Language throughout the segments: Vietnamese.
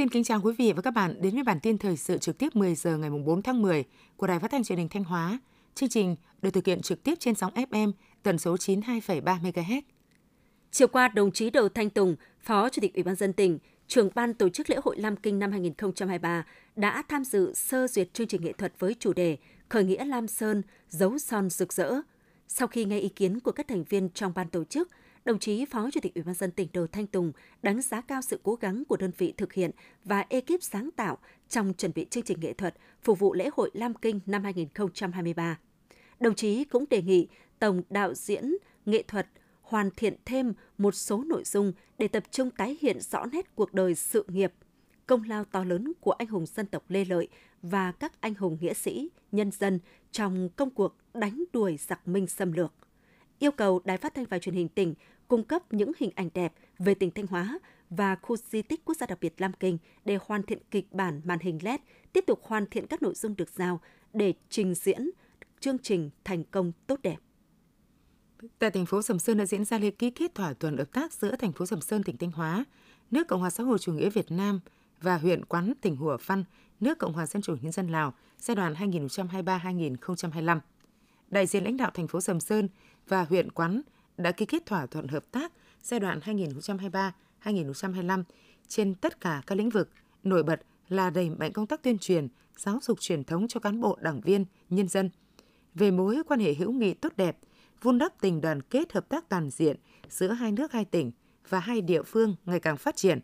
Xin kính chào quý vị và các bạn đến với bản tin thời sự trực tiếp 10 giờ ngày 4 tháng 10 của Đài Phát thanh Truyền hình Thanh Hóa. Chương trình được thực hiện trực tiếp trên sóng FM tần số 92,3 MHz. Chiều qua, đồng chí Đầu Thanh Tùng, Phó Chủ tịch Ủy ban dân tỉnh, trưởng ban tổ chức lễ hội Lam Kinh năm 2023 đã tham dự sơ duyệt chương trình nghệ thuật với chủ đề Khởi nghĩa Lam Sơn, dấu son rực rỡ. Sau khi nghe ý kiến của các thành viên trong ban tổ chức, đồng chí Phó Chủ tịch Ủy ban dân tỉnh Đồ Thanh Tùng đánh giá cao sự cố gắng của đơn vị thực hiện và ekip sáng tạo trong chuẩn bị chương trình nghệ thuật phục vụ lễ hội Lam Kinh năm 2023. Đồng chí cũng đề nghị tổng đạo diễn nghệ thuật hoàn thiện thêm một số nội dung để tập trung tái hiện rõ nét cuộc đời sự nghiệp, công lao to lớn của anh hùng dân tộc Lê Lợi và các anh hùng nghĩa sĩ, nhân dân trong công cuộc đánh đuổi giặc Minh xâm lược. Yêu cầu Đài Phát thanh và Truyền hình tỉnh cung cấp những hình ảnh đẹp về tỉnh Thanh Hóa và khu di tích quốc gia đặc biệt Lam Kinh để hoàn thiện kịch bản màn hình LED, tiếp tục hoàn thiện các nội dung được giao để trình diễn chương trình thành công tốt đẹp. Tại thành phố Sầm Sơn đã diễn ra lễ ký kết thỏa thuận hợp tác giữa thành phố Sầm Sơn tỉnh Thanh Hóa, nước Cộng hòa xã hội chủ nghĩa Việt Nam và huyện Quán tỉnh Hủa Phăn, nước Cộng hòa Dân chủ Nhân dân Lào giai đoạn 2023-2025. Đại diện lãnh đạo thành phố Sầm Sơn và huyện Quán đã ký kết thỏa thuận hợp tác giai đoạn 2023-2025 trên tất cả các lĩnh vực, nổi bật là đẩy mạnh công tác tuyên truyền, giáo dục truyền thống cho cán bộ, đảng viên, nhân dân về mối quan hệ hữu nghị tốt đẹp, vun đắp tình đoàn kết hợp tác toàn diện giữa hai nước hai tỉnh và hai địa phương ngày càng phát triển,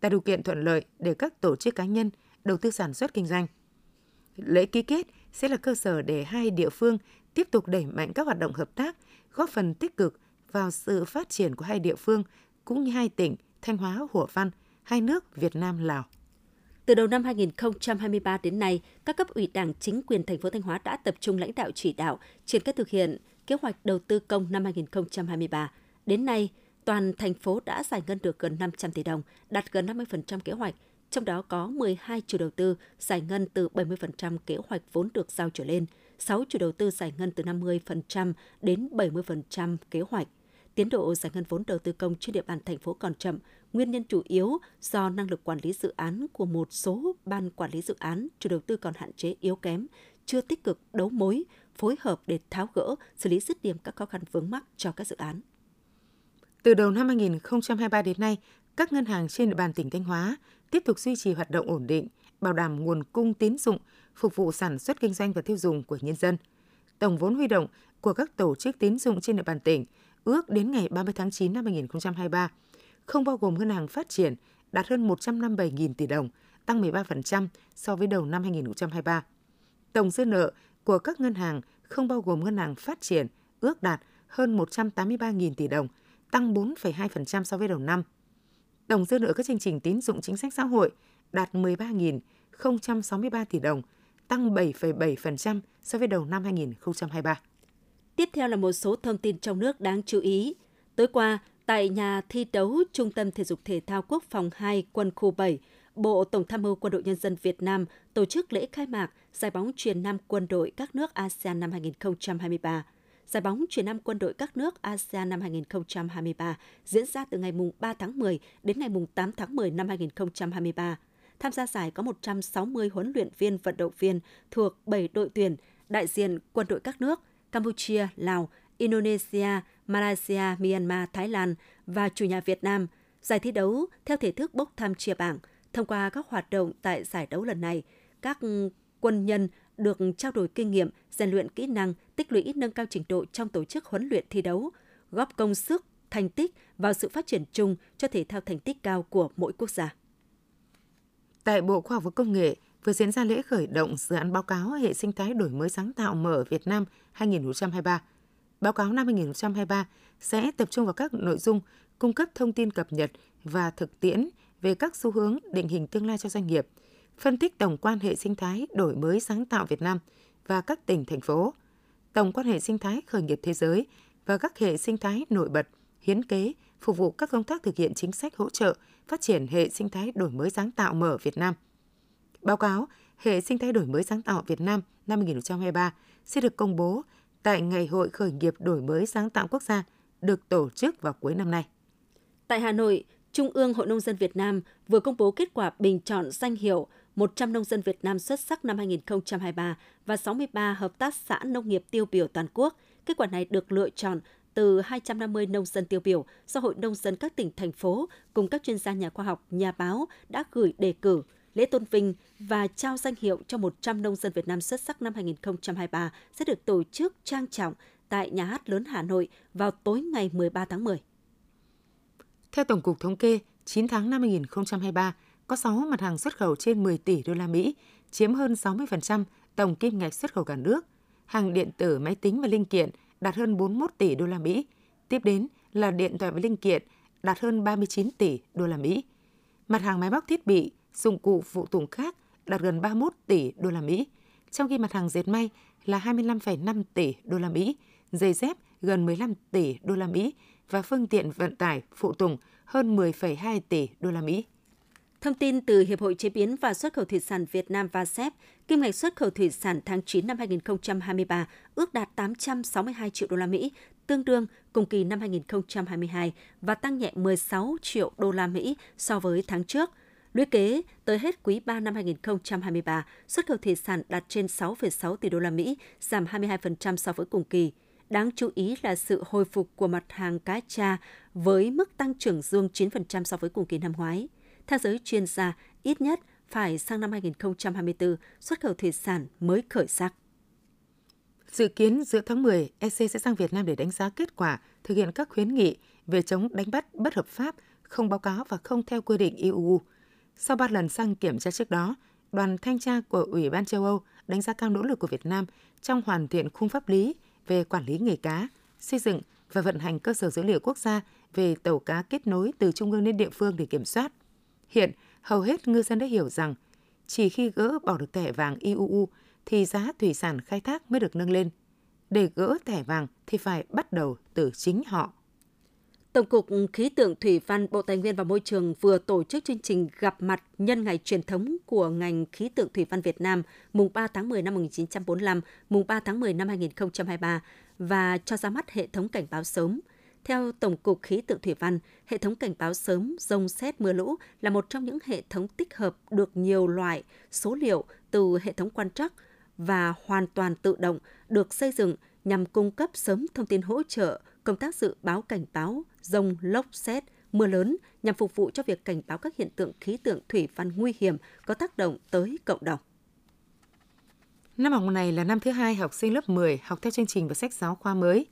tạo điều kiện thuận lợi để các tổ chức cá nhân đầu tư sản xuất kinh doanh. Lễ ký kết sẽ là cơ sở để hai địa phương tiếp tục đẩy mạnh các hoạt động hợp tác, góp phần tích cực vào sự phát triển của hai địa phương cũng như hai tỉnh Thanh Hóa, Hủa Văn, hai nước Việt Nam, Lào. Từ đầu năm 2023 đến nay, các cấp ủy Đảng, chính quyền thành phố Thanh Hóa đã tập trung lãnh đạo chỉ đạo triển khai thực hiện kế hoạch đầu tư công năm 2023. Đến nay, toàn thành phố đã giải ngân được gần 500 tỷ đồng, đạt gần 50% kế hoạch, trong đó có 12 chủ đầu tư giải ngân từ 70% kế hoạch vốn được giao trở lên, 6 chủ đầu tư giải ngân từ 50% đến 70% kế hoạch. Tiến độ giải ngân vốn đầu tư công trên địa bàn thành phố còn chậm, nguyên nhân chủ yếu do năng lực quản lý dự án của một số ban quản lý dự án, chủ đầu tư còn hạn chế yếu kém, chưa tích cực đấu mối, phối hợp để tháo gỡ, xử lý dứt điểm các khó khăn vướng mắc cho các dự án. Từ đầu năm 2023 đến nay, các ngân hàng trên địa bàn tỉnh Thanh Hóa tiếp tục duy trì hoạt động ổn định, bảo đảm nguồn cung tín dụng phục vụ sản xuất kinh doanh và tiêu dùng của nhân dân. Tổng vốn huy động của các tổ chức tín dụng trên địa bàn tỉnh ước đến ngày 30 tháng 9 năm 2023, không bao gồm ngân hàng phát triển, đạt hơn 157.000 tỷ đồng, tăng 13% so với đầu năm 2023. Tổng dư nợ của các ngân hàng không bao gồm ngân hàng phát triển ước đạt hơn 183.000 tỷ đồng, tăng 4,2% so với đầu năm. Tổng dư nợ các chương trình tín dụng chính sách xã hội đạt 13.063 tỷ đồng, tăng 7,7% so với đầu năm 2023. Tiếp theo là một số thông tin trong nước đáng chú ý. Tối qua, tại nhà thi đấu Trung tâm Thể dục Thể thao Quốc phòng 2 Quân khu 7, Bộ Tổng tham mưu Quân đội Nhân dân Việt Nam tổ chức lễ khai mạc giải bóng truyền nam quân đội các nước ASEAN năm 2023. Giải bóng truyền nam quân đội các nước ASEAN năm 2023 diễn ra từ ngày 3 tháng 10 đến ngày 8 tháng 10 năm 2023. Tham gia giải có 160 huấn luyện viên vận động viên thuộc 7 đội tuyển đại diện quân đội các nước Campuchia, Lào, Indonesia, Malaysia, Myanmar, Thái Lan và chủ nhà Việt Nam. Giải thi đấu theo thể thức bốc thăm chia bảng. Thông qua các hoạt động tại giải đấu lần này, các quân nhân được trao đổi kinh nghiệm, rèn luyện kỹ năng, tích lũy nâng cao trình độ trong tổ chức huấn luyện thi đấu, góp công sức, thành tích vào sự phát triển chung cho thể thao thành tích cao của mỗi quốc gia. Tại Bộ Khoa học và Công nghệ vừa diễn ra lễ khởi động dự án báo cáo hệ sinh thái đổi mới sáng tạo mở Việt Nam 2023. Báo cáo năm 2023 sẽ tập trung vào các nội dung cung cấp thông tin cập nhật và thực tiễn về các xu hướng định hình tương lai cho doanh nghiệp, phân tích tổng quan hệ sinh thái đổi mới sáng tạo Việt Nam và các tỉnh, thành phố, tổng quan hệ sinh thái khởi nghiệp thế giới và các hệ sinh thái nổi bật, hiến kế phục vụ các công tác thực hiện chính sách hỗ trợ phát triển hệ sinh thái đổi mới sáng tạo mở Việt Nam. Báo cáo Hệ sinh thái đổi mới sáng tạo Việt Nam năm 2023 sẽ được công bố tại Ngày hội khởi nghiệp đổi mới sáng tạo quốc gia được tổ chức vào cuối năm nay. Tại Hà Nội, Trung ương Hội Nông dân Việt Nam vừa công bố kết quả bình chọn danh hiệu 100 nông dân Việt Nam xuất sắc năm 2023 và 63 hợp tác xã nông nghiệp tiêu biểu toàn quốc. Kết quả này được lựa chọn từ 250 nông dân tiêu biểu do Hội Nông dân các tỉnh, thành phố cùng các chuyên gia nhà khoa học, nhà báo đã gửi đề cử lễ tôn vinh và trao danh hiệu cho 100 nông dân Việt Nam xuất sắc năm 2023 sẽ được tổ chức trang trọng tại Nhà hát lớn Hà Nội vào tối ngày 13 tháng 10. Theo Tổng cục Thống kê, 9 tháng năm 2023, có 6 mặt hàng xuất khẩu trên 10 tỷ đô la Mỹ, chiếm hơn 60% tổng kim ngạch xuất khẩu cả nước. Hàng điện tử, máy tính và linh kiện đạt hơn 41 tỷ đô la Mỹ. Tiếp đến là điện thoại và linh kiện đạt hơn 39 tỷ đô la Mỹ. Mặt hàng máy móc thiết bị, dụng cụ phụ tùng khác đạt gần 31 tỷ đô la Mỹ, trong khi mặt hàng dệt may là 25,5 tỷ đô la Mỹ, giày dép gần 15 tỷ đô la Mỹ và phương tiện vận tải phụ tùng hơn 10,2 tỷ đô la Mỹ. Thông tin từ Hiệp hội Chế biến và Xuất khẩu Thủy sản Việt Nam VASEP, kim ngạch xuất khẩu thủy sản tháng 9 năm 2023 ước đạt 862 triệu đô la Mỹ, tương đương cùng kỳ năm 2022 và tăng nhẹ 16 triệu đô la Mỹ so với tháng trước. Lũy kế tới hết quý 3 năm 2023, xuất khẩu thủy sản đạt trên 6,6 tỷ đô la Mỹ, giảm 22% so với cùng kỳ. Đáng chú ý là sự hồi phục của mặt hàng cá tra với mức tăng trưởng dương 9% so với cùng kỳ năm ngoái. Theo giới chuyên gia, ít nhất phải sang năm 2024, xuất khẩu thủy sản mới khởi sắc. Dự kiến giữa tháng 10, EC sẽ sang Việt Nam để đánh giá kết quả thực hiện các khuyến nghị về chống đánh bắt bất hợp pháp, không báo cáo và không theo quy định EU. Sau 3 lần sang kiểm tra trước đó, đoàn thanh tra của Ủy ban châu Âu đánh giá cao nỗ lực của Việt Nam trong hoàn thiện khung pháp lý về quản lý nghề cá, xây dựng và vận hành cơ sở dữ liệu quốc gia về tàu cá kết nối từ trung ương đến địa phương để kiểm soát. Hiện, hầu hết ngư dân đã hiểu rằng chỉ khi gỡ bỏ được thẻ vàng IUU thì giá thủy sản khai thác mới được nâng lên. Để gỡ thẻ vàng thì phải bắt đầu từ chính họ. Tổng cục Khí tượng Thủy văn Bộ Tài nguyên và Môi trường vừa tổ chức chương trình gặp mặt nhân ngày truyền thống của ngành khí tượng thủy văn Việt Nam mùng 3 tháng 10 năm 1945, mùng 3 tháng 10 năm 2023 và cho ra mắt hệ thống cảnh báo sớm. Theo Tổng cục Khí tượng Thủy văn, hệ thống cảnh báo sớm rông xét mưa lũ là một trong những hệ thống tích hợp được nhiều loại số liệu từ hệ thống quan trắc và hoàn toàn tự động được xây dựng nhằm cung cấp sớm thông tin hỗ trợ công tác dự báo cảnh báo rông, lốc, xét, mưa lớn nhằm phục vụ cho việc cảnh báo các hiện tượng khí tượng thủy văn nguy hiểm có tác động tới cộng đồng. Năm học này là năm thứ hai học sinh lớp 10 học theo chương trình và sách giáo khoa mới.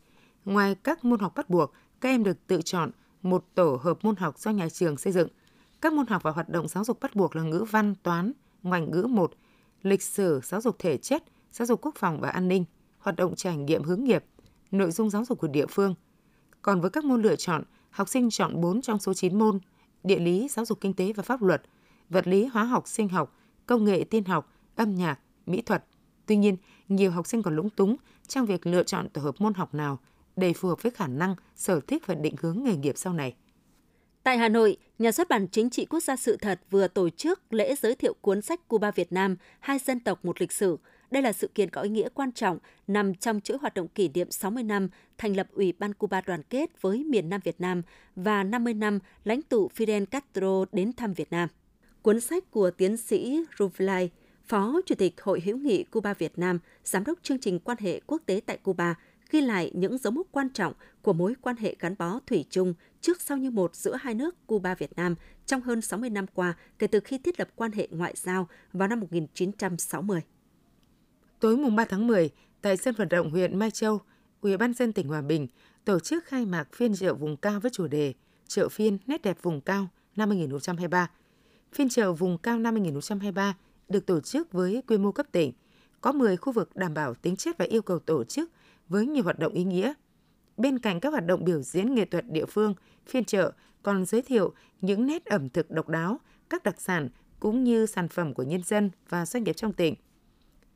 Ngoài các môn học bắt buộc, các em được tự chọn một tổ hợp môn học do nhà trường xây dựng. Các môn học và hoạt động giáo dục bắt buộc là ngữ văn, toán, ngoại ngữ 1, lịch sử, giáo dục thể chất, giáo dục quốc phòng và an ninh, hoạt động trải nghiệm hướng nghiệp, nội dung giáo dục của địa phương. Còn với các môn lựa chọn, học sinh chọn 4 trong số 9 môn, địa lý, giáo dục kinh tế và pháp luật, vật lý, hóa học, sinh học, công nghệ, tin học, âm nhạc, mỹ thuật. Tuy nhiên, nhiều học sinh còn lúng túng trong việc lựa chọn tổ hợp môn học nào để phù hợp với khả năng, sở thích và định hướng nghề nghiệp sau này. Tại Hà Nội, Nhà xuất bản Chính trị Quốc gia Sự thật vừa tổ chức lễ giới thiệu cuốn sách Cuba Việt Nam, hai dân tộc một lịch sử. Đây là sự kiện có ý nghĩa quan trọng nằm trong chuỗi hoạt động kỷ niệm 60 năm thành lập Ủy ban Cuba đoàn kết với miền Nam Việt Nam và 50 năm lãnh tụ Fidel Castro đến thăm Việt Nam. Cuốn sách của tiến sĩ Ruvlai, Phó Chủ tịch Hội hữu nghị Cuba Việt Nam, Giám đốc chương trình quan hệ quốc tế tại Cuba, ghi lại những dấu mốc quan trọng của mối quan hệ gắn bó thủy chung trước sau như một giữa hai nước Cuba Việt Nam trong hơn 60 năm qua kể từ khi thiết lập quan hệ ngoại giao vào năm 1960. Tối mùng 3 tháng 10, tại sân vận động huyện Mai Châu, Ủy ban dân tỉnh Hòa Bình tổ chức khai mạc phiên chợ vùng cao với chủ đề Chợ phiên nét đẹp vùng cao năm 2023. Phiên chợ vùng cao năm 2023 được tổ chức với quy mô cấp tỉnh, có 10 khu vực đảm bảo tính chất và yêu cầu tổ chức với nhiều hoạt động ý nghĩa. Bên cạnh các hoạt động biểu diễn nghệ thuật địa phương, phiên chợ còn giới thiệu những nét ẩm thực độc đáo, các đặc sản cũng như sản phẩm của nhân dân và doanh nghiệp trong tỉnh.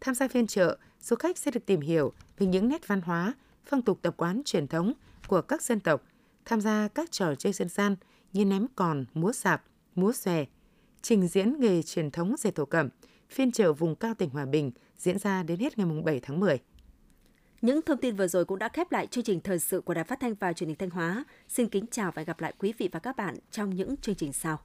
Tham gia phiên chợ, du khách sẽ được tìm hiểu về những nét văn hóa, phong tục tập quán truyền thống của các dân tộc, tham gia các trò chơi dân gian như ném còn, múa sạp, múa xòe, trình diễn nghề truyền thống dệt thổ cẩm. Phiên chợ vùng cao tỉnh Hòa Bình diễn ra đến hết ngày 7 tháng 10. Những thông tin vừa rồi cũng đã khép lại chương trình thời sự của Đài Phát thanh và Truyền hình Thanh Hóa. Xin kính chào và hẹn gặp lại quý vị và các bạn trong những chương trình sau.